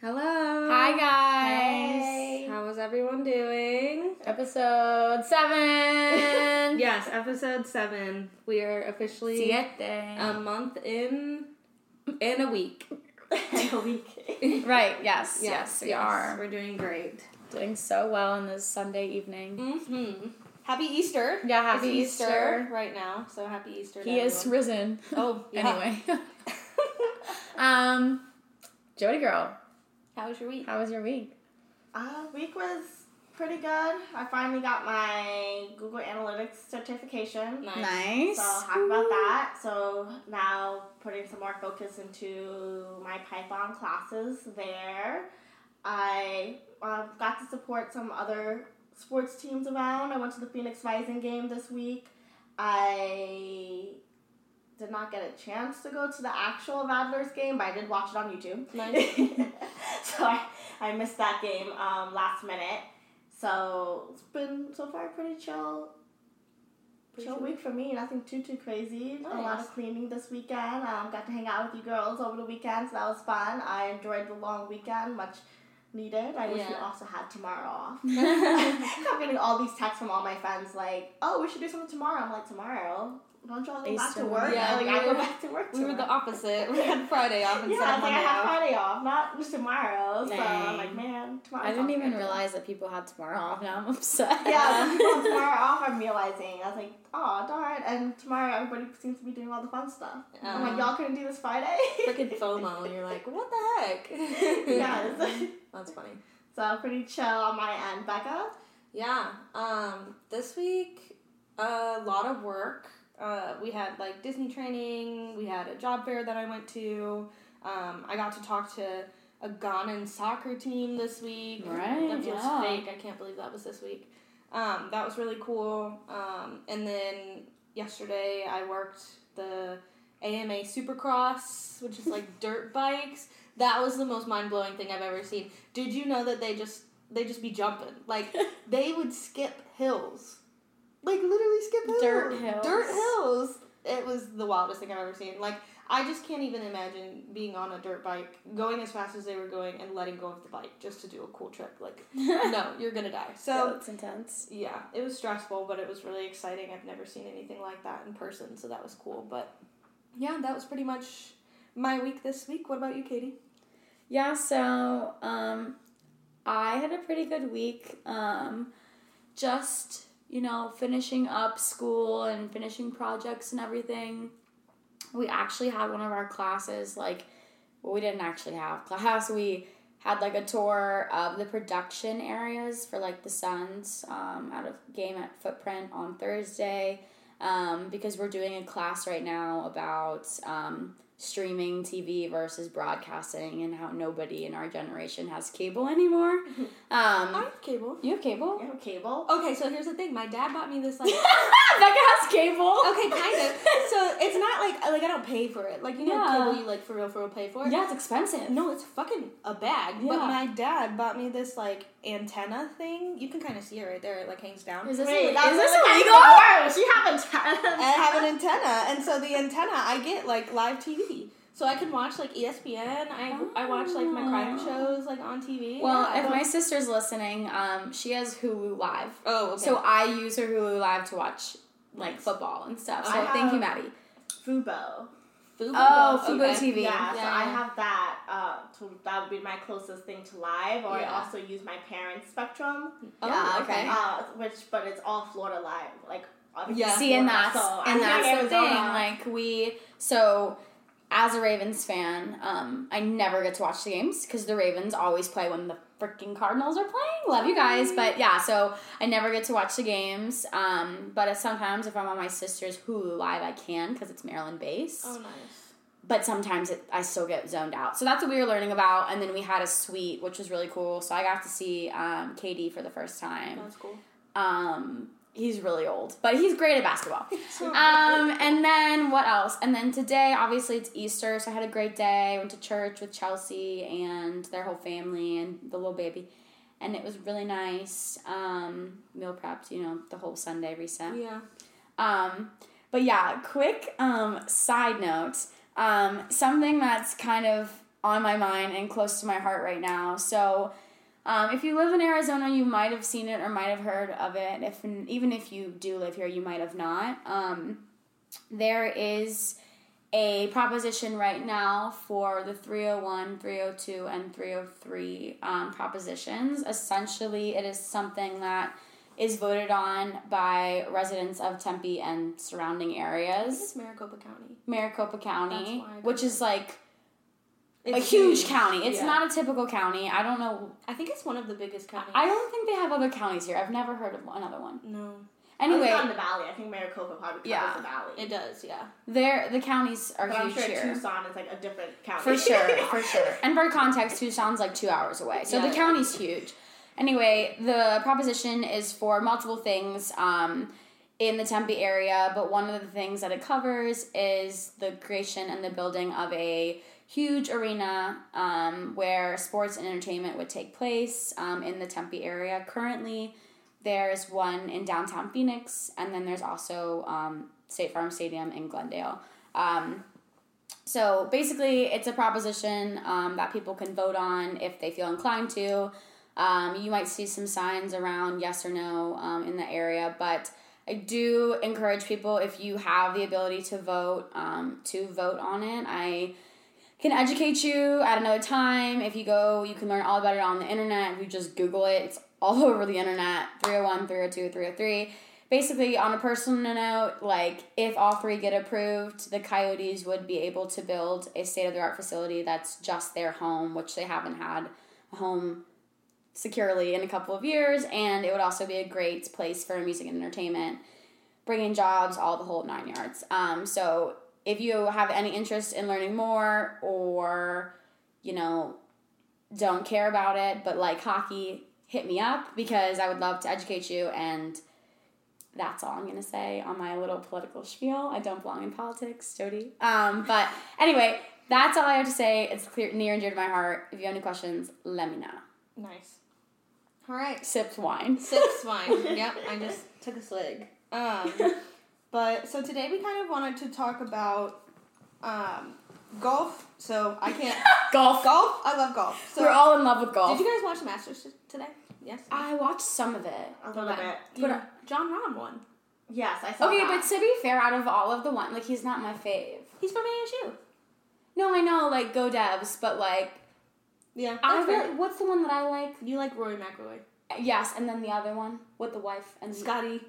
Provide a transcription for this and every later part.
Hello. Hi guys. Hey. How is everyone doing? Episode seven. Yes, episode seven. We are officially Siete. a month in in a week. a week. right. Yes. Yes. we are We're doing great. doing so well on this Sunday evening. Mm-hmm. Happy Easter. Yeah. Happy It's Easter. right now, so happy Easter. He is everyone. risen. Oh, yeah. Anyway. um, Jody girl, How was your week? how was your week? Uh, week was pretty good. I finally got my Google Analytics certification. Nice. So happy about that. So now putting some more focus into my Python classes there. I uh, got to support some other sports teams around. I went to the Phoenix Rising game this week. I did not get a chance to go to the actual Rattlers game, but I did watch it on YouTube. Nice. so I, I missed that game um, last minute. So it's been so far pretty chill Pretty chill week for me. Nothing too too crazy. A lot of cleaning this weekend. Um, got to hang out with you girls over the weekend, so that was fun. I enjoyed the long weekend, much needed. I wish we also had tomorrow off. I'm getting all these texts from all my friends like, "Oh, we should do something tomorrow." I'm like, "Tomorrow? Don't y'all go back to work?" Yeah, like we I go were- back to work. we were the opposite. We had Friday off instead Yeah, of it's like I Monday have. Friday off, not just tomorrow. So I'm like, man, tomorrow. I didn't even realize that people had tomorrow off. Now I'm upset. Yeah, people on tomorrow off. I'm realizing. I was like, oh darn! And tomorrow everybody seems to be doing all the fun stuff. I'm like, Um, y'all couldn't do this Friday. Freaking FOMO. You're like, what the heck? yes. That's funny. so pretty chill on my end, Becca. Yeah. Um, this week, a lot of work. Uh, we had like Disney training. We had a job fair that I went to. Um, I got to talk to a Ghanaian soccer team this week. Right, That feels yeah. fake. I can't believe that was this week. Um, that was really cool. Um, and then yesterday I worked the AMA Supercross, which is like dirt bikes. That was the most mind blowing thing I've ever seen. Did you know that they just they just be jumping like they would skip hills, like literally skip hills, Dirt hills. dirt hills. It was the wildest thing I've ever seen. Like I just can't even imagine being on a dirt bike, going as fast as they were going, and letting go of the bike just to do a cool trick. Like no, you're gonna die. So that's intense. yeah, it was stressful, but it was really exciting. I've never seen anything like that in person, so that was cool. But yeah, that was pretty much my week this week. What about you, Katie? Yeah, so um, I had a pretty good week. Um, just, you know, finishing up school and finishing projects and everything. We actually had one of our classes, like, well, we didn't actually have class. We had like a tour of the production areas for like the Suns um, out of game at Footprint on Thursday um, because we're doing a class right now about um, streaming TV versus broadcasting and how nobody in our generation has cable anymore. I Um, have cable. you have cable? You have cable. Okay, so here's the thing. My dad bought me this like. Becca has cable. okay, kind of. So it's not like like I don't pay for it. Like you know, Yeah. cable you like for real for real pay for. It. Yeah, it's expensive. No, it's fucking a bag. But my dad bought me this like antenna thing. You can kind of see it right there. It like hangs down. Is this, Wait, is that's this really illegal? Worse. You have a I have an antenna, and so the antenna I get like live TV, so I can watch like ESPN. I I watch like my crime Oh. shows like on TV. Well, Yeah, if my sister's listening, um, she has Hulu Live. oh okay. So I use her Hulu Live to watch like football and stuff. So I thank you, Maddie. Fubo. Fubo. Oh, Fubo Okay. TV. Yeah, so Yeah, I have that. Uh, to, that would be my closest thing to live, or Yeah. I also use my parents' Spectrum, Oh, Yeah, okay. okay. uh, which but it's all Florida live, like obviously Yeah. See, and that's so and that's the thing. Like we, so as a Ravens fan, um, I never get to watch the games because the Ravens always play when the freaking Cardinals are playing. Love you guys, but yeah, so I never get to watch the games. Um, but sometimes if I'm on my sister's Hulu Live, I can because it's Maryland based. Oh, nice. but sometimes it, I still get zoned out. So that's what we were learning about. And then we had a suite, which was really cool. So I got to see um, KD for the first time. That's cool. Um, he's really old, but he's great at basketball. Um, and then what else? And then today, obviously, it's Easter, so I had a great day. I went to church with Chelsea and their whole family and the little baby. And it was really nice. Um, meal prepped, you know, the whole Sunday reset. Yeah. Um, but yeah, quick um, side note. Um, something that's kind of on my mind and close to my heart right now. So, um, if you live in Arizona, you might have seen it or might have heard of it. If even if you do live here, you might have not. Um, there is a proposition right now for the 301, 302, and 303 um, propositions. Essentially, it is something that is voted on by residents of Tempe and surrounding areas. It's Maricopa County. Maricopa County, That's why I which is like a It's huge county. It's yeah. not a typical county. I don't know. I think it's one of the biggest counties. I don't think they have other counties here. I've never heard of another one. No, Anyway, I was on the valley. I think Maricopa probably covers Yeah. the valley. it does. Yeah. there the counties are but I'm huge sure here. Tucson is like a different county. For sure, for sure. And for context, Tucson's like two hours away, so Yeah, the county's huge. Anyway, the proposition is for multiple things um, in the Tempe area, but one of the things that it covers is the creation and the building of a huge arena um, where sports and entertainment would take place um, in the Tempe area. Currently, there's one in downtown Phoenix, and then there's also um, State Farm Stadium in Glendale. Um, so basically, it's a proposition um, that people can vote on if they feel inclined to. Um, you might see some signs around yes or no in the area, but I do encourage people if you have the ability to vote to vote on it. I can educate you at another time. If you go, you can learn all about it on the internet. If you just Google it, it's all over the internet 301, 302, 303. Basically, on a personal note, like if all three get approved, the Coyotes would be able to build a state of the art facility that's just their home, which they haven't had a home securely in a couple of years. And it would also be a great place for music and entertainment, bringing jobs, all the whole nine yards. Um, so if you have any interest in learning more or, you know, don't care about it but like hockey, hit me up because I would love to educate you and that's all I'm gonna say on my little political spiel. I don't belong in politics, Jody. Um, but anyway, that's all I have to say. It's clear, near and dear to my heart. If you have any questions, let me know. Nice. All right. Sips wine. Six wine. yep, I just took a swig. Um, but so today we kind of wanted to talk about um, golf. So I can't Golf. golf. I love golf. So We're all in love with golf. did you guys watch the Masters t- today? Yes. I watched some of it. A little bit. Do you- But- Jon Rahm won. Yes, I saw Okay, that. but to be fair, out of all of the one, like he's not my fave. He's from ASU. No, I know, like go Devs, but like Yeah. I really, what's the one that I like? You like Rory McIlroy? Yes, and then the other one with the wife and Scotty.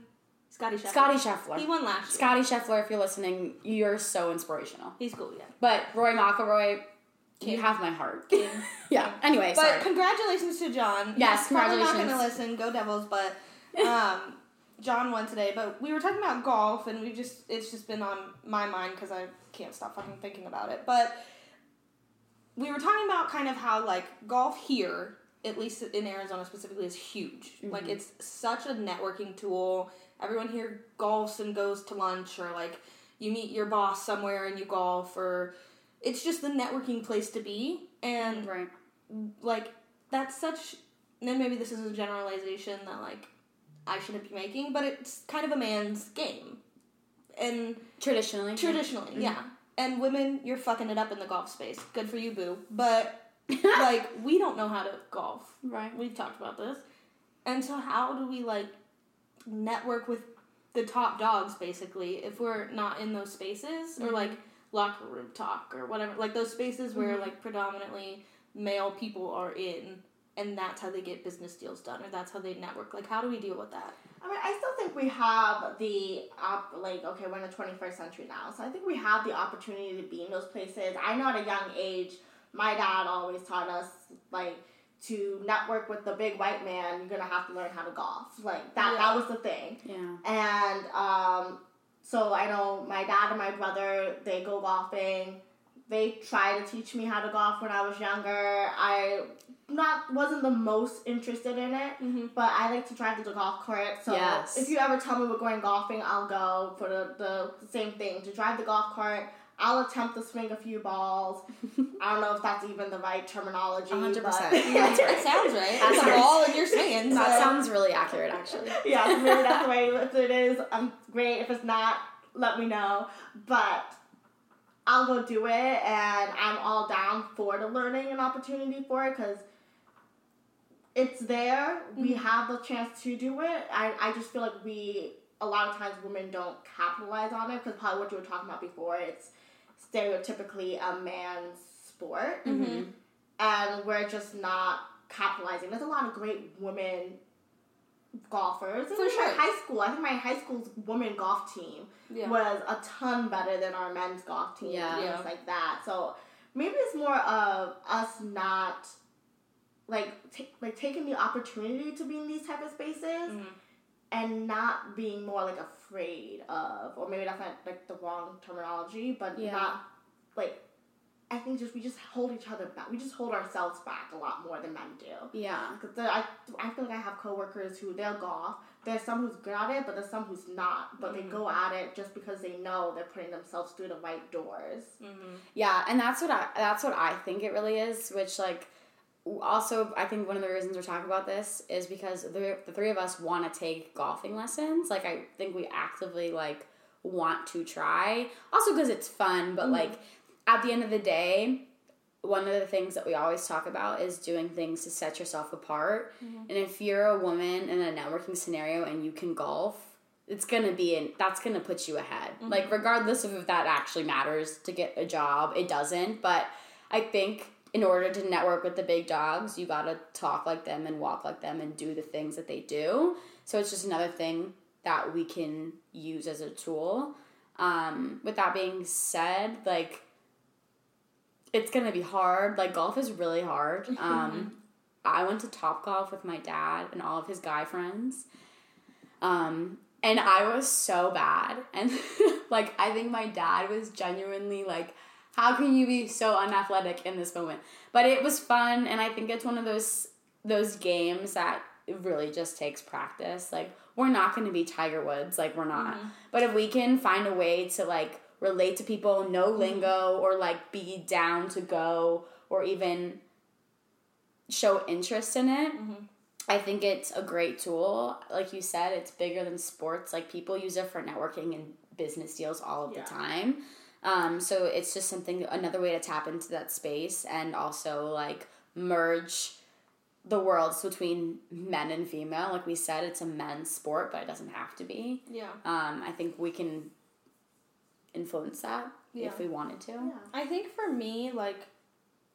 Scotty Scheffler. Scotty Scheffler. He won last year. Scotty Scheffler, if you're listening, you're so inspirational. He's cool, yeah. But Roy McIlroy, you have my heart. Yeah. Anyway, But sorry. congratulations to Jon. Yes, He's probably not going to listen. Go Devils. But um, Jon won today. But we were talking about golf, and we just it's just been on my mind because I can't stop fucking thinking about it. But we were talking about kind of how like golf here, at least in Arizona specifically, is huge. Like Mm-hmm. it's such a networking tool. Everyone here golfs and goes to lunch, or like you meet your boss somewhere and you golf, or it's just the networking place to be. And right. like that's such and then maybe this is a generalization that like I shouldn't be making, but it's kind of a man's game. And Traditionally. traditionally, Mm-hmm. yeah. And women, you're fucking it up in the golf space. Good for you, boo. But like we don't know how to golf. right. We've talked about this. And so how do we like network with the top dogs basically if we're not in those spaces or mm-hmm. like locker room talk or whatever like those spaces where mm-hmm. like predominantly male people are in and that's how they get business deals done or that's how they network like how do we deal with that? I mean, I still think we have the op like okay, we're in the twenty first century now, so I think we have the opportunity to be in those places. I know at a young age, my dad always taught us like to network with the big white man. You're gonna have to learn how to golf. Like that. Yeah. That was the thing. Yeah. And um, so I know my dad and my brother, they go golfing. They try to teach me how to golf when I was younger. I not wasn't the most interested in it, mm-hmm. but I like to drive to the golf cart. So Yes. if you ever tell me we're going golfing, I'll go for the, the same thing to drive the golf cart. I'll attempt to swing a few balls. I don't know if that's even the right terminology. 100%. but- Yeah, it sounds right That's a ball in your swinging That so- sounds really accurate, actually. yeah, maybe that's the way. If it is, I'm great. If it's not, let me know. But I'll go do it, and I'm all down for the learning and opportunity for it because it's there. We Mhm. have the chance to do it. I, I just feel like we, a lot of times, women don't capitalize on it because probably what you were talking about before, it's stereotypically a man's sport, Mhm. and we're just not capitalizing. There's a lot of great women golfers. For sure. My high school, I think my high school's women golf team Yeah. was a ton better than our men's golf team Yeah. and Yeah. things like that. So maybe it's more of us not like t- like taking the opportunity to be in these type of spaces Mhm. And not being more like afraid of, or maybe that's not like the wrong terminology, but Yeah. not like. I think just we just hold each other back. We just hold ourselves back a lot more than men do. Yeah. Cause I, I feel like I have coworkers who they'll go off. There's some who's good at it, but there's some who's not. But they Mhm. go at it just because they know they're putting themselves through the right doors. Mhm. Yeah, and that's what I that's what I think it really is. Which like, also I think one of the reasons we're talking about this is because the the three of us want to take golfing lessons. Like I think we actively like want to try. Also because it's fun, but Mhm. like at the end of the day. One of the things that we always talk about is doing things to set yourself apart. Mhm. And if you're a woman in a networking scenario and you can golf, it's gonna be in that's gonna put you ahead. Mhm. Like regardless of if that actually matters to get a job, it doesn't. But I think in order to network with the big dogs, you gotta talk like them and walk like them and do the things that they do. So it's just another thing that we can use as a tool. Um, with that being said, like it's gonna be hard. Like golf is really hard. Um, I went to Top Golf with my dad and all of his guy friends. Um, and I was so bad. And like I think my dad was genuinely like, how can you be so unathletic in this moment? But it was fun and I think it's one of those those games that really just takes practice. Like we're not gonna be Tiger Woods, like we're not. Mhm. But if we can find a way to like relate to people, know lingo, or like be down to go, or even show interest in it, Mhm. I think it's a great tool. Like you said, it's bigger than sports. Like people use it for networking and business deals all of Yeah. the time. Um, so it's just something another way to tap into that space and also like merge the worlds between men and female. Like we said, it's a men's sport, but it doesn't have to be. Yeah. Um, I think we can influence that Yeah. if we wanted to. Yeah. I think for me, like,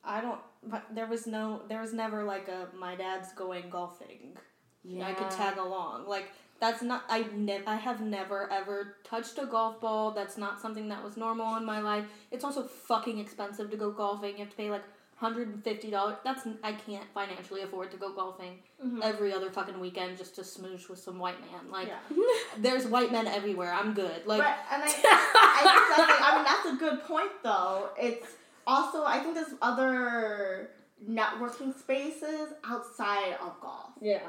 I don't. But there was no. There was never like a my dad's going golfing. Yeah. I could tag along. Like that's not. I never. I have never ever touched a golf ball. That's not something that was normal in my life. It's also fucking expensive to go golfing. You have to pay like hundred and fifty dollars. That's I can't financially afford to go golfing Mhm. every other fucking weekend just to smooch with some white man. Like Yeah. there's white men everywhere. I'm good. Like but, and I, I think that's like, I mean that's a good point though. It's also I think there's other networking spaces outside of golf. yeah.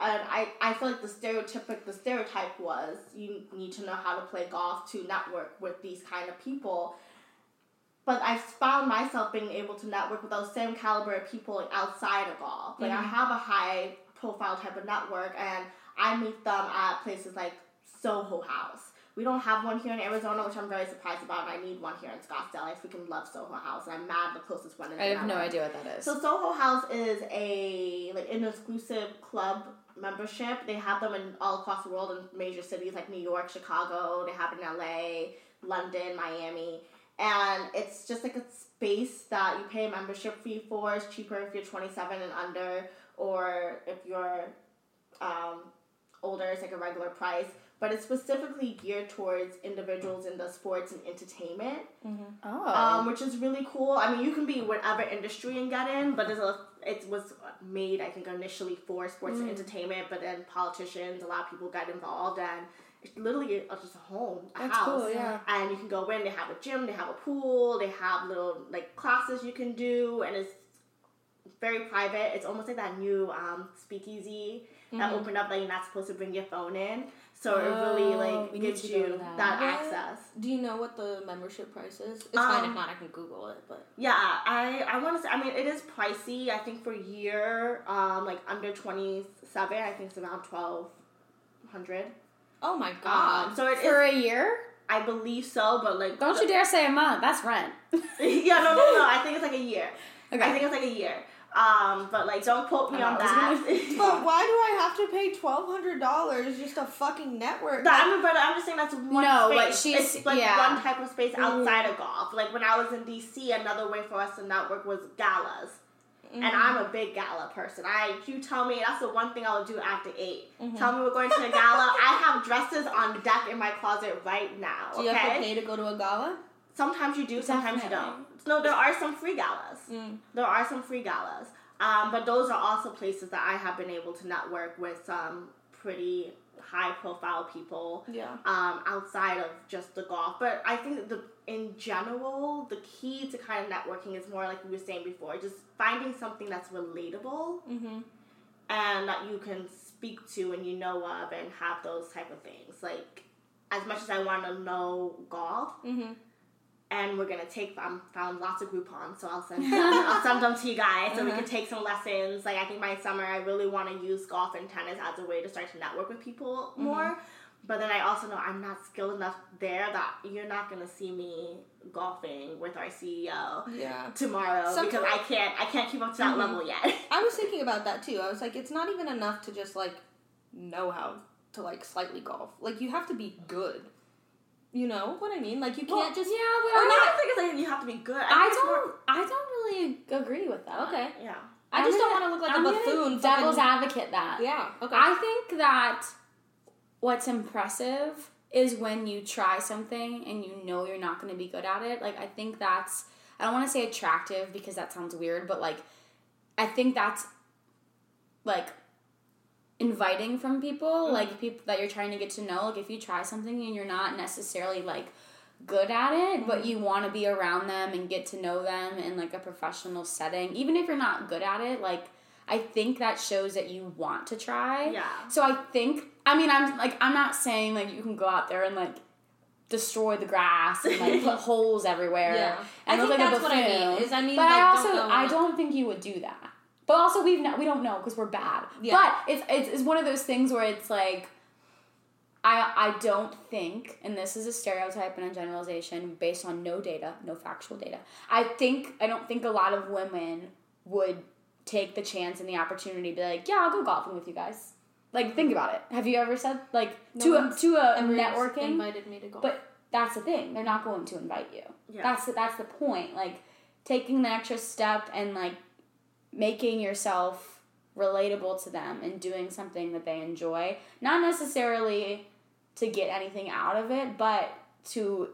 And I, I feel like the stereotypic the stereotype was you need to know how to play golf to network with these kind of people. But I've found myself being able to network with those same caliber of people like, outside of golf. Like I Mhm. have a high profile type of network and I meet them at places like Soho House. We don't have one here in Arizona, which I'm very surprised about, I need one here in Scottsdale. I freaking love Soho House, and I'm mad the closest one is I have no idea what that is. So Soho House is a like an exclusive club membership. They have them in all across the world in major cities like New York, Chicago. They have it in LA, London, Miami, and it's just like a space that you pay a membership fee for. It's cheaper if you're 27 and under, or if you're um, older, it's like a regular price. But it's specifically geared towards individuals in the sports and entertainment oh. um, which is really cool. I mean, you can be whatever industry and get in, but there's a it was made I think initially for sports and Mm. entertainment, but then politicians, a lot of people got involved, and it's literally just a home, a That's house. cool, yeah. And you can go in. They have a gym, they have a pool, they have little like classes you can do, and it's very private. It's almost like that new um, speakeasy that Mhm. opened up that you're not supposed to bring your phone in. So it really Oh, like we need gives to go you that, that. Access. Do you know what the membership price is? It's fine Um, if not. I can Google it. But Yeah, I I want to say. I mean, it is pricey. I think for a year, um, like under twenty seven, I think it's around twelve hundred. oh my god, Um, so it is For a year? I believe so, but like Don't you dare say a month. That's rent. yeah, no, no, no. I think it's like a year. Okay. I think it's like a year. Um, but like, don't quote me on that. gonna- But why do I have to pay twelve hundred dollars just a fucking network? I'm, but I'm just saying that's one No, space. like, she's- it's like yeah. one type of space outside of golf. Like when I was in DC, another way for us to network was galas. Mm-hmm. And I'm a big gala person. I you tell me that's the one thing I will do after 8 Mm-hmm. Tell me we're going to a gala. I have dresses on deck in my closet right now. do you have to pay to go to a gala? Sometimes you do, sometimes you don't. No, there are some free galas. Mm. There are some free galas. Um, but those are also places that I have been able to network with some pretty high profile people Yeah. um, outside of just the golf. But I think the in general, the key to kind of networking is more like we were saying before, just finding something that's relatable Mm-hmm. and that you can speak to and you know of and have those type of things. Like as much as I want to know golf, Mm-hmm. And we're gonna take them. Found lots of Groupon, so I'll send I'll send them to you guys so we Uh-huh. can take some lessons. Like I think my summer, I really want to use golf and tennis as a way to start to network with people Mm-hmm. more. But then I also know I'm not skilled enough there that you're not gonna see me golfing with our CEO Yeah. tomorrow because I can't I can't keep up to that Mhm. level yet. I was thinking about that too. I was like, it's not even enough to just like know how to like slightly golf. Like you have to be good. You know what I mean? Like you can't just. yeah, but Or I'm not not. Think it's like you have to be good. I think it's more- don't. I don't really agree with that. Okay. yeah. I I'm just don't want to look like I'm a buffoon. Devil's fucking- advocate that. Yeah. Okay. I think that what's impressive is when you try something and you know you're not going to be good at it. Like I think that's I don't want to say attractive because that sounds weird, but like I think that's like inviting from people, mm-hmm. like people that you're trying to get to know. Like if you try something and you're not necessarily like good at it, but mm-hmm. you want to be around them and get to know them in like a professional setting, even if you're not good at it, like I think that shows that you want to try. Yeah. So I think I mean I'm like I'm not saying like you can go out there and like destroy the grass and like put holes everywhere. Yeah. And I think like a that's what I mean, is I mean, but like, I don't also go I don't think you would do that. But also we've no, we don't know because we're bad. Yeah. But it's, it's it's one of those things where it's like I I don't think, and this is a stereotype and a generalization based on no data, no factual data. I think I don't think a lot of women would take the chance and the opportunity to be like, yeah, I'll go golfing with you guys. Like think about it. Have you ever said like No to a to a networking? invited me to golf. But that's the thing; they're not going to invite you. Yeah. That's the, that's the point. Like taking the extra step and like making yourself relatable to them and doing something that they enjoy. Not necessarily to get anything out of it, but to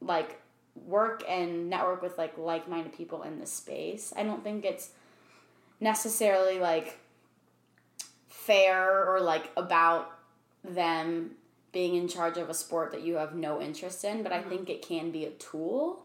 like work and network with like like-minded people in the space. I don't think it's necessarily like fair or like about them being in charge of a sport that you have no interest in, but I mm-hmm. think it can be a tool.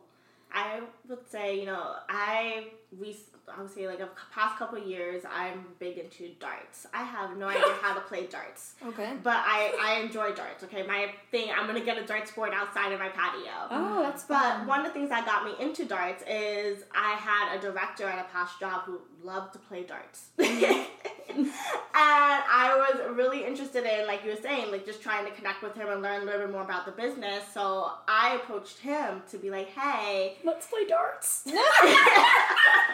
I would say, you know, I we I would say like a past couple years, I'm big into darts. I have no idea how to play darts, okay. but I I enjoy darts. Okay, my thing, I'm gonna get a darts board outside of my patio. Oh, that's But one of the things that got me into darts is I had a director at a past job who loved to play darts. and I was really interested in, like you were saying, like just trying to connect with him and learn a little bit more about the business. So I approached him to be like, hey, let's play darts.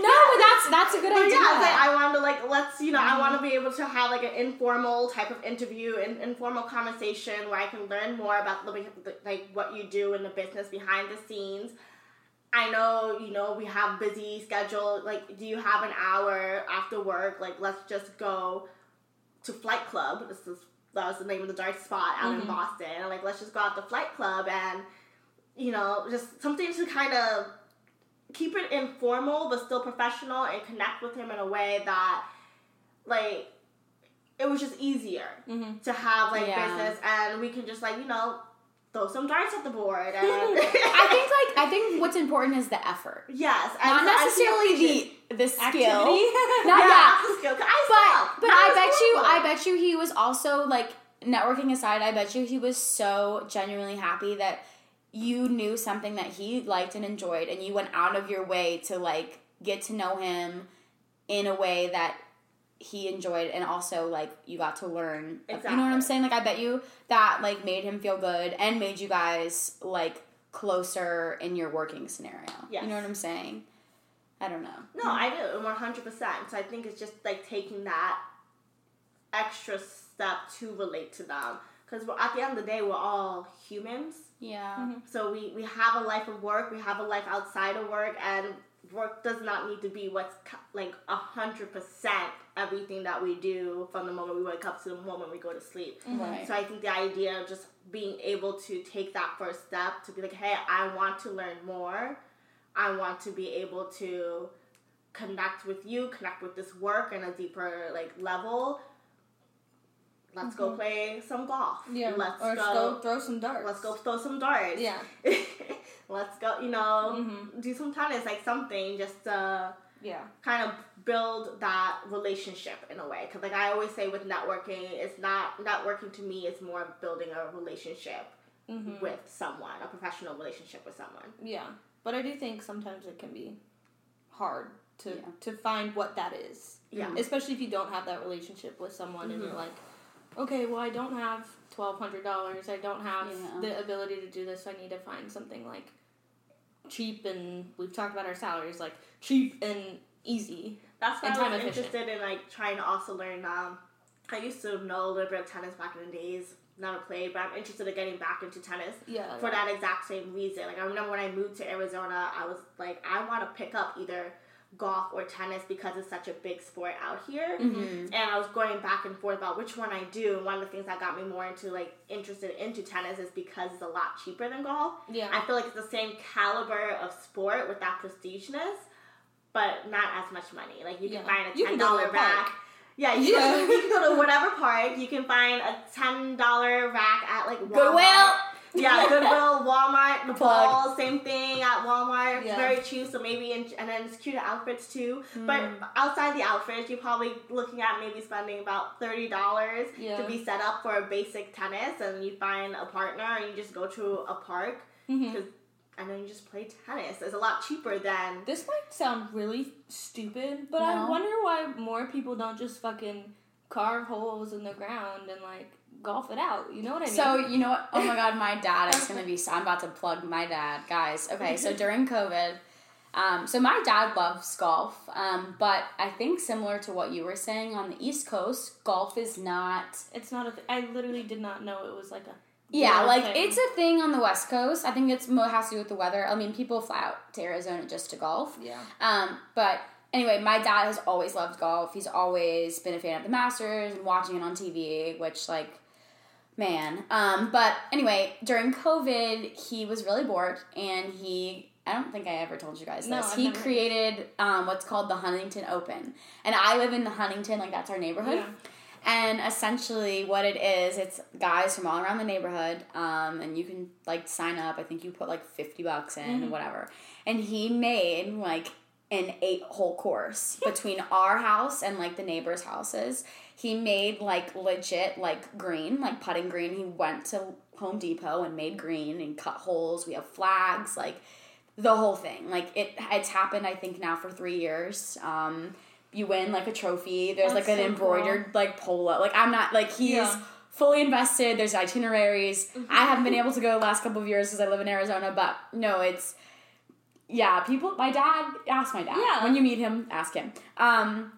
no, but that's that's a good But idea. yeah, like I wanted to like let's you know I want to be able to have like an informal type of interview and informal conversation where I can learn more about the, like what you do in the business behind the scenes. I know you know we have busy schedule. Like, do you have an hour after work? Like, let's just go to Flight Club. This is that was the name of the dark spot out in Mhm. Boston. Like, let's just go out to Flight Club and you know just something to kind of keep it informal but still professional and connect with him in a way that like it was just easier Mm-hmm. to have like Yeah. business and we can just like you know throw some darts at the board and I think like I think what's important is the effort, yes not necessarily the the skill. Activity. Not yeah, that, the skill. I but but I bet you I bet you he was also like networking aside. I bet you he was so genuinely happy that you knew something that he liked and enjoyed, and you went out of your way to like get to know him in a way that he enjoyed and also like you got to learn you know what i'm saying like i bet you that like made him feel good and made you guys like closer in your working scenario Yes. you know what i'm saying i don't know No, I do, one hundred percent. So I think it's just like taking that extra step to relate to them, because at the end of the day, we're all humans. Yeah Mhm. So we we have a life of work, we have a life outside of work, and work does not need to be what's co- like a hundred percent everything that we do from the moment we wake up to the moment we go to sleep. right So I think the idea of just being able to take that first step to be like, hey, I want to learn more. I want to be able to connect with you, connect with this work in a deeper like level. Let's go play some golf. Yeah. Let's or go, go throw some darts. Let's go throw some darts. Yeah. let's go. You know, Mhm. do some tennis, like something, just to Yeah. kind of build that relationship in a way. Because like I always say with networking, it's not networking to me. It's more building a relationship Mhm. with someone, a professional relationship with someone. Yeah. But I do think sometimes it can be hard to Yeah. to find what that is. Yeah. Especially if you don't have that relationship with someone and you're Mhm. like, okay, well I don't have twelve hundred dollars. I don't have Yeah. the ability to do this. So I need to find something like cheap and we've talked about our salaries like cheap and easy. That's why I was efficient. interested in like trying to also learn. Um, I used to know a little bit of tennis back in the days. Never played, but I'm interested in getting back into tennis Yeah. for that exact same reason. Like I remember when I moved to Arizona, I was like, I want to pick up either golf or tennis because it's such a big sport out here. Mhm. and I was going back and forth about which one I do. And one of the things that got me more into like interested into tennis is because it's a lot cheaper than golf. Yeah. I feel like it's the same caliber of sport with that prestigeness, but not as much money. Like you can Yeah. find a ten can go to dollar rack. Yeah, you, Yeah. Can, you can go to whatever park. You can find a ten dollar rack at like Walmart. goodwill Yeah, Goodwill, Walmart, the Plug. ball, same thing at Walmart. It's Yeah. very cheap, so maybe in, and then it's cute outfits too. But Mm. outside the outfits, you're probably looking at maybe spending about thirty dollars Yeah. to be set up for a basic tennis, and you find a partner, and you just go to a park, Mhm. and then you just play tennis. It's a lot cheaper than This might sound really stupid, but I wonder why more people don't just fucking carve holes in the ground and like golf it out. You know what I mean? So you know what? Oh my god, my dad is gonna be. I'm about to plug my dad, guys. Okay, so during COVID, um, so my dad loves golf, um, but I think similar to what you were saying on the East Coast, golf is not. it's not a. Th- I literally did not know it was like a. Yeah, like thing. it's a thing on the West Coast. I think it's mo has to do with the weather. I mean, people fly out to Arizona just to golf. Yeah. Um, but anyway, my dad has always loved golf. He's always been a fan of the Masters and watching it on TV, which like man. Um, but anyway, during COVID, he was really bored and he I don't think I ever told you guys No, this. I've he never- created um, what's called the Huntington Open. And I live in the Huntington, like that's our neighborhood. Yeah. And essentially, what it is, it's guys from all around the neighborhood, um, and you can like sign up. I think you put like fifty bucks in, Mhm. whatever. And he made like an eight-hole course between our house and like the neighbors' houses. He made like legit like green, like putting green. He went to Home Depot and made green and cut holes. We have flags, like the whole thing. Like it, it's happened. I think now for three years. Um, you win like a trophy. There's That's like an so embroidered like polo. Like I'm not like he's Yeah. fully invested. There's itineraries. I haven't been able to go the last couple of years because I live in Arizona, but no, it's yeah. People, my dad, ask my dad Yeah. when you meet him, ask him. Um,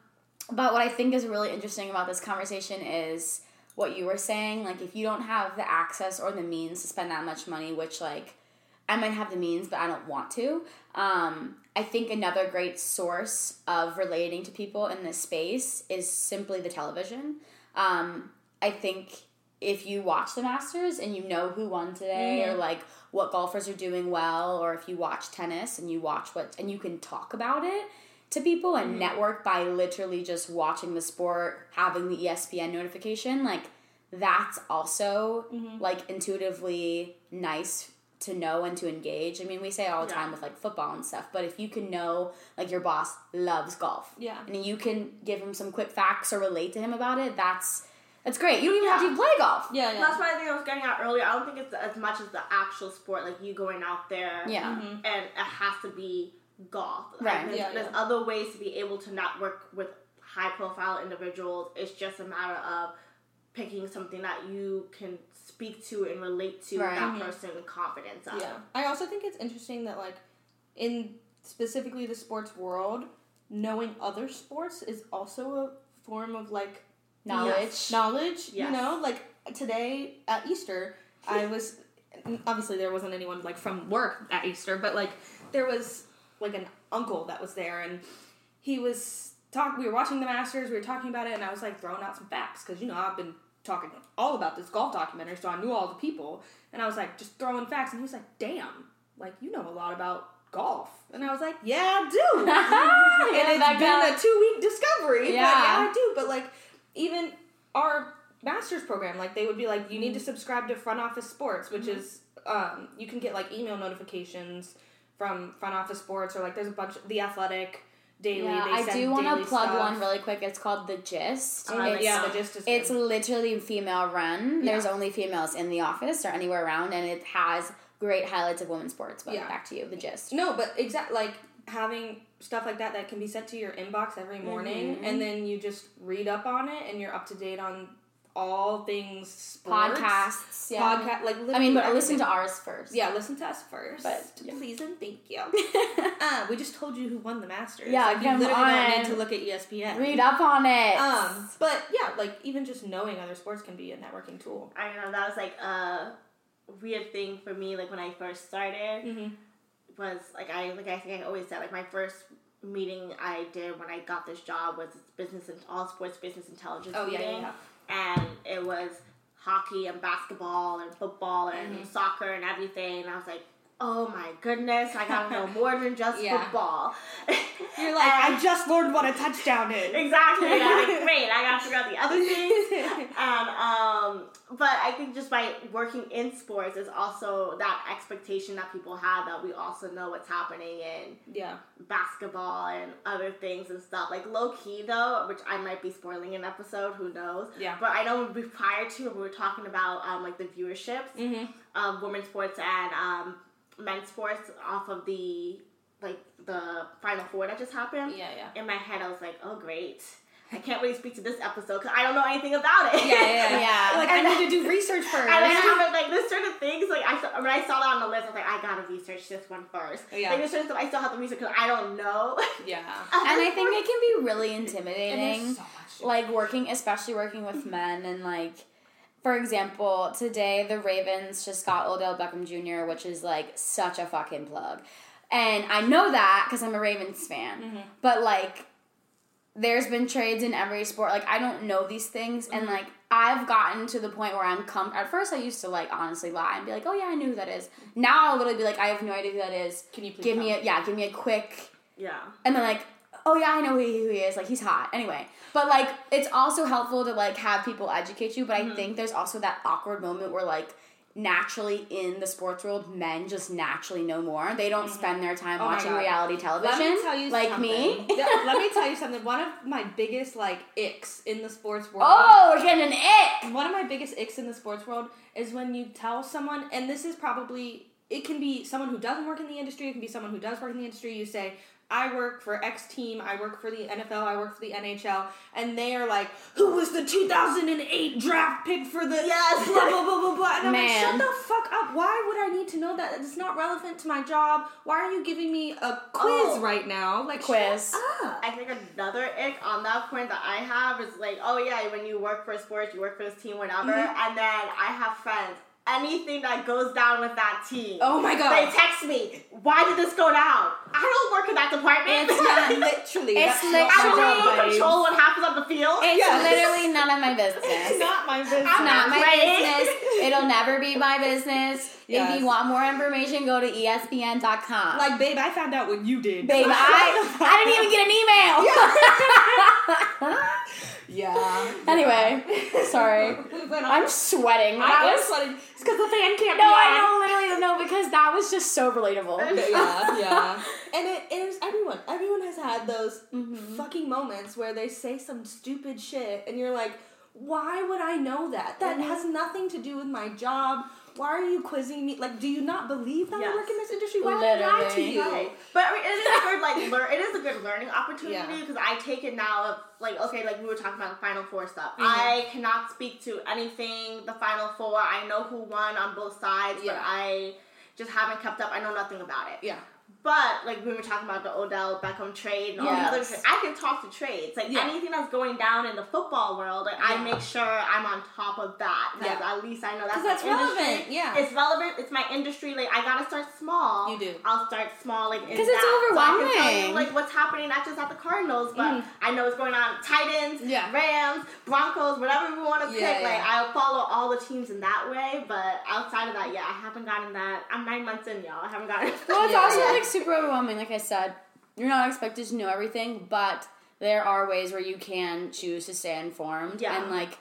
but what I think is really interesting about this conversation is what you were saying. Like if you don't have the access or the means to spend that much money, which like I might have the means, but I don't want to. Um, I think another great source of relating to people in this space is simply the television. Um, I think if you watch the Masters and you know who won today, or like what golfers are doing well, or if you watch tennis and you watch what and you can talk about it to people and network by literally just watching the sport, having the ESPN notification, like that's also Mhm. like intuitively nice to know and to engage. I mean, we say all the Yeah. time with like football and stuff, but if you can know like your boss loves golf Yeah. and you can give him some quick facts or relate to him about it, that's that's great. You don't even have to play golf. Yeah. Yeah. That's why I think I was getting at earlier. I don't think it's as much as the actual sport, like you going out there Yeah. Mhm. and it has to be golf. I Right. think Yeah, there's yeah. other ways to be able to not work with high profile individuals. It's just a matter of picking something that you can speak to and relate to Right. that Mhm. person with confidence of. Yeah. I also think it's interesting that like in specifically the sports world, knowing other sports is also a form of like Knowledge. knowledge. You know, like today at Easter, I was obviously there wasn't anyone like from work at Easter, but like there was like an uncle that was there, and he was talk. We were watching the Masters. We were talking about it, and I was like throwing out some facts because you know I've been talking all about this golf documentary, so I knew all the people, and I was like just throwing facts, and he was like, "Damn, like you know a lot about." Golf, and I was like, "Yeah, I do." and Yeah, it's been a two week discovery. Yeah. But Yeah. I do. But like, even our master's program, like they would be like, you need to subscribe to Front Office Sports, which is um, you can get like email notifications from Front Office Sports or like there's a bunch the Athletic Daily. Yeah, they I send do want to plug stuff. one really quick. It's called The Gist. Like it's, yeah, the gist is it's literally female run. Yeah. There's only females in the office or anywhere around, and it has great highlights of women's sports. But Yeah. back to you, The Gist. No, but exact like having stuff like that that can be sent to your inbox every morning, Mhm. and then you just read up on it, and you're up to date on all things sports. Podcasts. Yeah. Podcast, like I mean, but listen to ours first. Yeah, listen to us first. But, yeah. please and thank you. uh, we just told you who won the Masters. Yeah, like, you come literally don't need to look at ESPN. Read up on it. Um, but yeah, like even just knowing other sports can be a networking tool. I know that was like a weird thing for me. Like when I first started, Mm-hmm. was like I like I think I always said like my first meeting I did when I got this job was business and all sports business intelligence Oh yeah, meeting, yeah, and it was hockey and basketball and football and Mhm. soccer and everything. And I was like, oh my goodness, I gotta know more than just Yeah. football. You're like, I just learned what a touchdown is. Exactly. Like, great, I gotta figure out the other things. And um, but I think just by working in sports is also that expectation that people have that we also know what's happening in yeah. basketball and other things and stuff. Like low key though, which I might be spoiling an episode, who knows? Yeah. But I know prior to when we were talking about um, like the viewerships, Mm-hmm. um, women's sports and um, men's sports off of the like the final four that just happened. Yeah, yeah. In my head, I was like, oh great. I can't really speak to this episode because I don't know anything about it. Yeah, yeah, yeah. Like I need to do research first. And I have like there's certain things like I saw, when I saw that on the list, I was like, I gotta research this one first. Yeah. Like there's certain stuff I still have to research because I don't know. yeah. and I think it can be really intimidating. so much. like working especially working with men and like for example today the ravens just got odell beckham jr which is like such a fucking plug. And i know that because i'm a ravens fan. Mhm. but like there's been trades in every sport. Like i don't know these things. And Mhm. like i've gotten to the point where i'm com- at first i used to like honestly lie and be like oh yeah i knew who that is. Now i'll literally be like i have no idea who that is. Can you please give me a yeah give me a quick yeah. and then like oh yeah i know who he, who he is like he's hot anyway but like it's also helpful to like have people educate you but i Mhm. think there's also that awkward moment where like naturally in the sports world men just naturally know more they don't spend their time Oh watching reality television Let me tell you like something. me let me tell you something. One of my biggest like icks in the sports world. oh we're getting an ick One of my biggest icks in the sports world is when you tell someone, and this is probably, it can be someone who doesn't work in the industry, it can be someone who does work in the industry. You say, I work for X team, I work for the NFL, I work for the NHL, and they are like, who was the 2008 draft pick for the Yes. blah, blah, blah, blah, blah. And I'm like, Man. shut the fuck up. Why would I need to know that? It's not relevant to my job. Why are you giving me a quiz Oh. right now? Like, Quiz. Shut up. I think another ick on that point that I have is like, oh yeah, when you work for a sport, you work for this team, whatever, Mhm. and then I have friends. Anything that goes down with that team, Oh my god. they text me. Why did this go down? I don't work in that department. It's not- literally. It's literally- I don't not job, control what happens on the field. it's Yes. literally none of my business It's not my business. It's not my Right? business. It'll never be my business. If you want more information, go to ESPN.com. Like, babe, I found out what you did. Babe, I, I didn't even get an email. Yeah. Anyway, sorry. I'm sweating. I am was- sweating. It's because the fan can't No, I know, literally, no, because that was just so relatable. yeah, yeah. And it, is everyone. Everyone has had those Mhm. fucking moments where they say some stupid shit and you're like, why would I know that? That Mhm. has nothing to do with my job why are you quizzing me? Like, do you not believe that I work in this industry? Why would I lie to Literally. you? Right. But I mean, it is a good like learn. It is a good learning opportunity Yeah. because I take it now. Of, like okay, like we were talking about the Final Four stuff. Mhm. I cannot speak to anything the Final Four. I know who won on both sides, but I just haven't kept up. I know nothing about it. Yeah. But like we were talking about the Odell Beckham trade and all the other Yes. trades, I can talk to trades. Like Yeah. anything that's going down in the football world, like I make sure I'm on top of that. Yeah. At least I know that's Because that's industry. relevant. Yeah. It's relevant. It's my industry. Like I gotta start small. You do. I'll start small. Like in 'Cause it's that. So I can tell you, overwhelming. like what's happening, not just at the Cardinals, but Mhm. I know what's going on. Titans, Yeah. Rams, Broncos, whatever we want to pick. Yeah, Like. I'll follow all the teams in that way. But outside of that, yeah, I haven't gotten that. I'm nine months in, y'all. I haven't gotten. Well, it's also like super overwhelming. Like I said, you're not expected to know everything, but there are ways where you can choose to stay informed. Yeah. And like,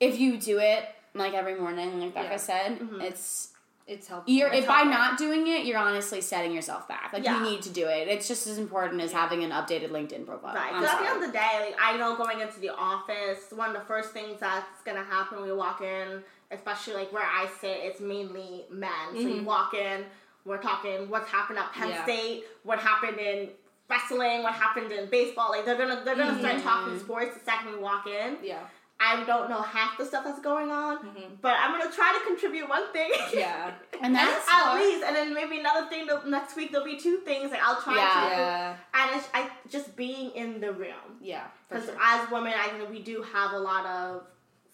if you do it like every morning, like Becca Yeah. said, Mhm. it's It's helpful. you're It's if by helpful. not doing it, you're honestly setting yourself back. Like Yeah. you need to do it. It's just as important as having an updated LinkedIn profile. Right. Because at the end of the day, like I know going into the office, one of the first things that's gonna happen when we walk in, especially like where I sit, it's mainly men. So you Mhm. walk in, we're talking what's happened at Penn Yeah. State, what happened in wrestling, what happened in baseball. Like they're gonna they're gonna start Mhm. talking sports the second we walk in. Yeah. I don't know half the stuff that's going on, Mhm. but I'm gonna try to contribute one thing. Yeah. and that's at what- least, and then maybe another thing. The next week there'll be two things. Like I'll try Yeah. to, Yeah. and it's I just being in the room. Yeah. Because sure. as women, I think we do have a lot of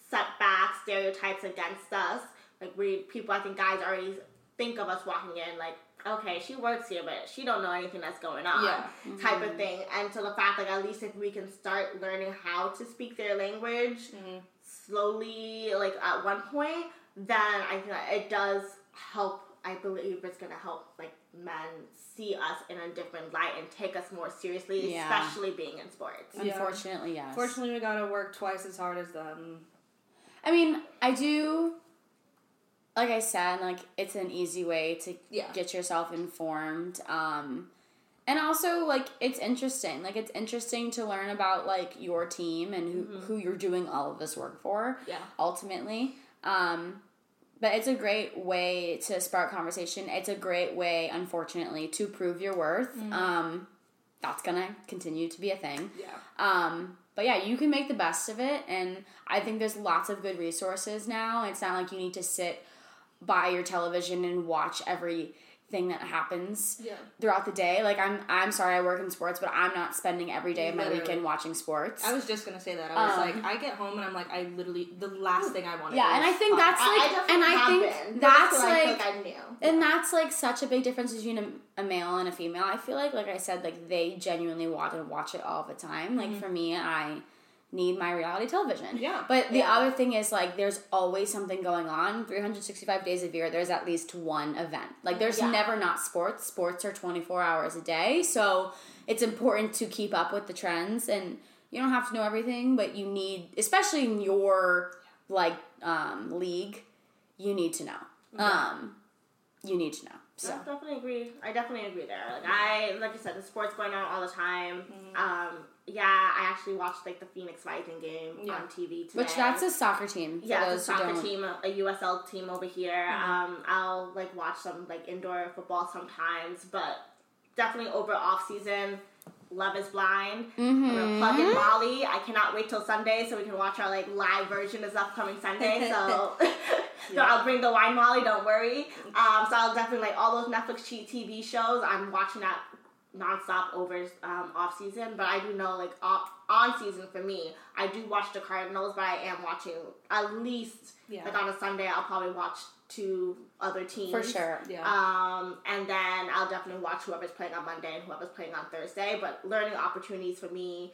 setbacks, stereotypes against us. Like we people, I think guys already think of us walking in like, okay, she works here, but she don't know anything that's going on. Yeah. Type of thing. And so the fact like at least if we can start learning how to speak their language Mhm. slowly, like at one point, then I think that it does help. I believe it's gonna help like men see us in a different light and take us more seriously, Yeah. especially being in sports. Yeah. Unfortunately, yes. Fortunately, we gotta work twice as hard as them. I mean, I do. Like I said, like it's an easy way to Yeah. get yourself informed. Um, and also, like it's interesting. Like it's interesting to learn about like your team and who who you're doing all of this work for. Yeah. Ultimately, um, but it's a great way to spark conversation. It's a great way, unfortunately, to prove your worth. Um, that's gonna continue to be a thing. Yeah. Um, but yeah, you can make the best of it, and I think there's lots of good resources now. It's not like you need to sit by your television and watch everything that happens Yeah. throughout the day. Like I'm, I'm sorry, I work in sports, but I'm not spending every day of my weekend watching sports. I was just gonna say that. I was Um, like, I get home and I'm like, I literally the last thing I want. To do. Yeah, and I think that's like, I definitely and I think been. that's I feel like, I knew. and that's like such a big difference between a, a male and a female. I feel like, like I said, like they genuinely want to watch it all the time. Like for me, I need my reality television. Yeah. But the Yeah. other thing is like there's always something going on. 365 days of year, there's at least one event. Like there's Yeah. never not sports. Sports are 24 hours a day. So it's important to keep up with the trends and you don't have to know everything, but you need especially in your like um league, you need to know. Um you need to know. So I definitely agree. I definitely agree there. Like I, like I said, the sport's going on all the time. Mm-hmm. Um, yeah, I actually watched like the Phoenix Rising game Yeah. on TV today. which that's a soccer team yeah, it's a soccer team, a USL team over here. Mm-hmm. Um, I'll like watch some like indoor football sometimes, but definitely over off season. Love is Blind. I'm gonna plug in Mhm. Molly. I cannot wait till Sunday so we can watch our like live version is upcoming Sunday. So, so Yeah. I'll bring the wine Molly. Don't worry. Um, so I'll definitely like all those Netflix cheat TV shows. I'm watching that nonstop over um, off season. But I do know like off, on season for me, I do watch the Cardinals, but I am watching at least Yeah. like on a Sunday. I'll probably watch two other teams For sure. Yeah. um, and then I'll definitely watch whoever's playing on Monday and whoever's playing on Thursday. But learning opportunities for me,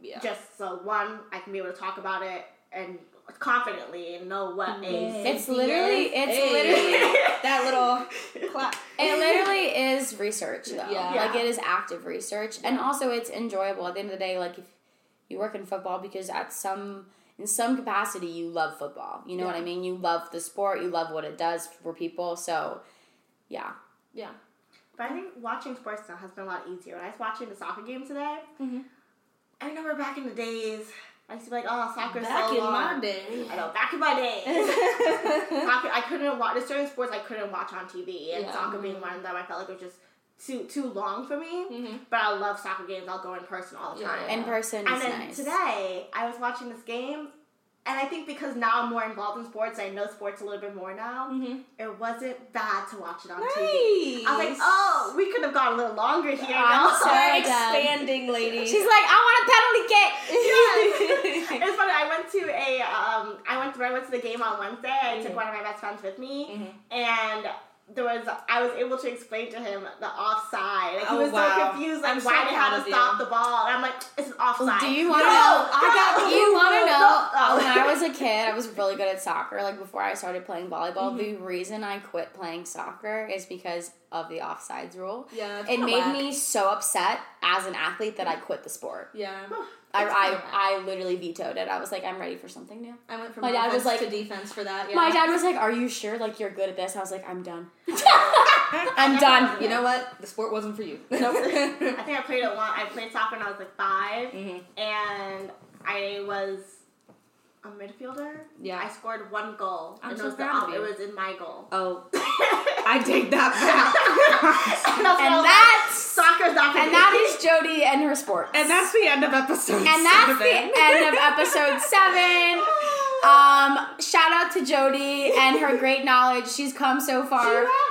yeah. just so one, I can be able to talk about it and confidently and know what a Mm-hmm. It's literally is. it's Hey. literally that little clap. It literally is research though. Yeah. Like it is active research. And also it's enjoyable at the end of the day, like if you work in football because at some in some capacity you love football. You know what I mean? You love the sport, you love what it does for people. So yeah. Yeah. But I think watching sports now has been a lot easier. When I was watching the soccer game today, Mhm. I remember back in the days I used to be like, oh, soccer's Back so in long. my day. I know, back in my day. soccer, I couldn't watch. There's certain sports I couldn't watch on TV, and Yeah. soccer being one of them, I felt like it was just too too long for me. Mhm. But I love soccer games. I'll go in person all the time. yeah. In person And is then nice. today, I was watching this game, and I think because now I'm more involved in sports, I know sports a little bit more now. Mhm. It wasn't bad to watch it on Nice. TV. I was like, oh, we could have gone a little longer here. I'm so expanding, lady. She's like, I want a penalty kick. It's funny. I went to a um. I went to I went to the game on Wednesday. I took Mhm. one of my best friends with me, Mhm. and there was I was able to explain to him the offside. Like, he Oh, was wow. so confused, like I'm so why they had to you. stop the ball. And I'm like, it's an offside. Do you want to No, know? I got You want to know? No. When I was a kid, I was really good at soccer. Like before I started playing volleyball, the Mm-hmm. reason I quit playing soccer is because of the offsides rule. yeah, It made whack. me so upset as an athlete that I quit the sport. Yeah, I, It's kinda whack. I, I literally vetoed it. I was like, I'm ready for something new. I went from My dad was like- to defense for that. Yeah. My dad was like, Are you sure? Like, you're good at this? I was like, I'm done. I'm done. You know what? The sport wasn't for you. I think I played it one. I played soccer when I was like 5 Mhm. and I was a midfielder. Yeah. I scored one goal. I'm and so it was the, proud of It was in my goal. Oh, I take that back. and, that's And was that's soccer's not and that is Jody and her sports. and that's the end of episode. And that's seven. the end of episode seven. Um, shout out to Jody and her great knowledge. She's come so far.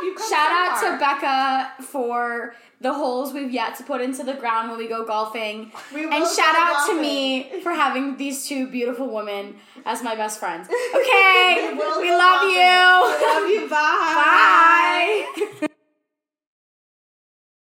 You have, shout so out far. to Becca for the holes we've yet to put into the ground when we go golfing. We and shout out golfing. to me for having these two beautiful women as my best friends. Okay, we, we love golfing. you. We love you. Bye. Bye.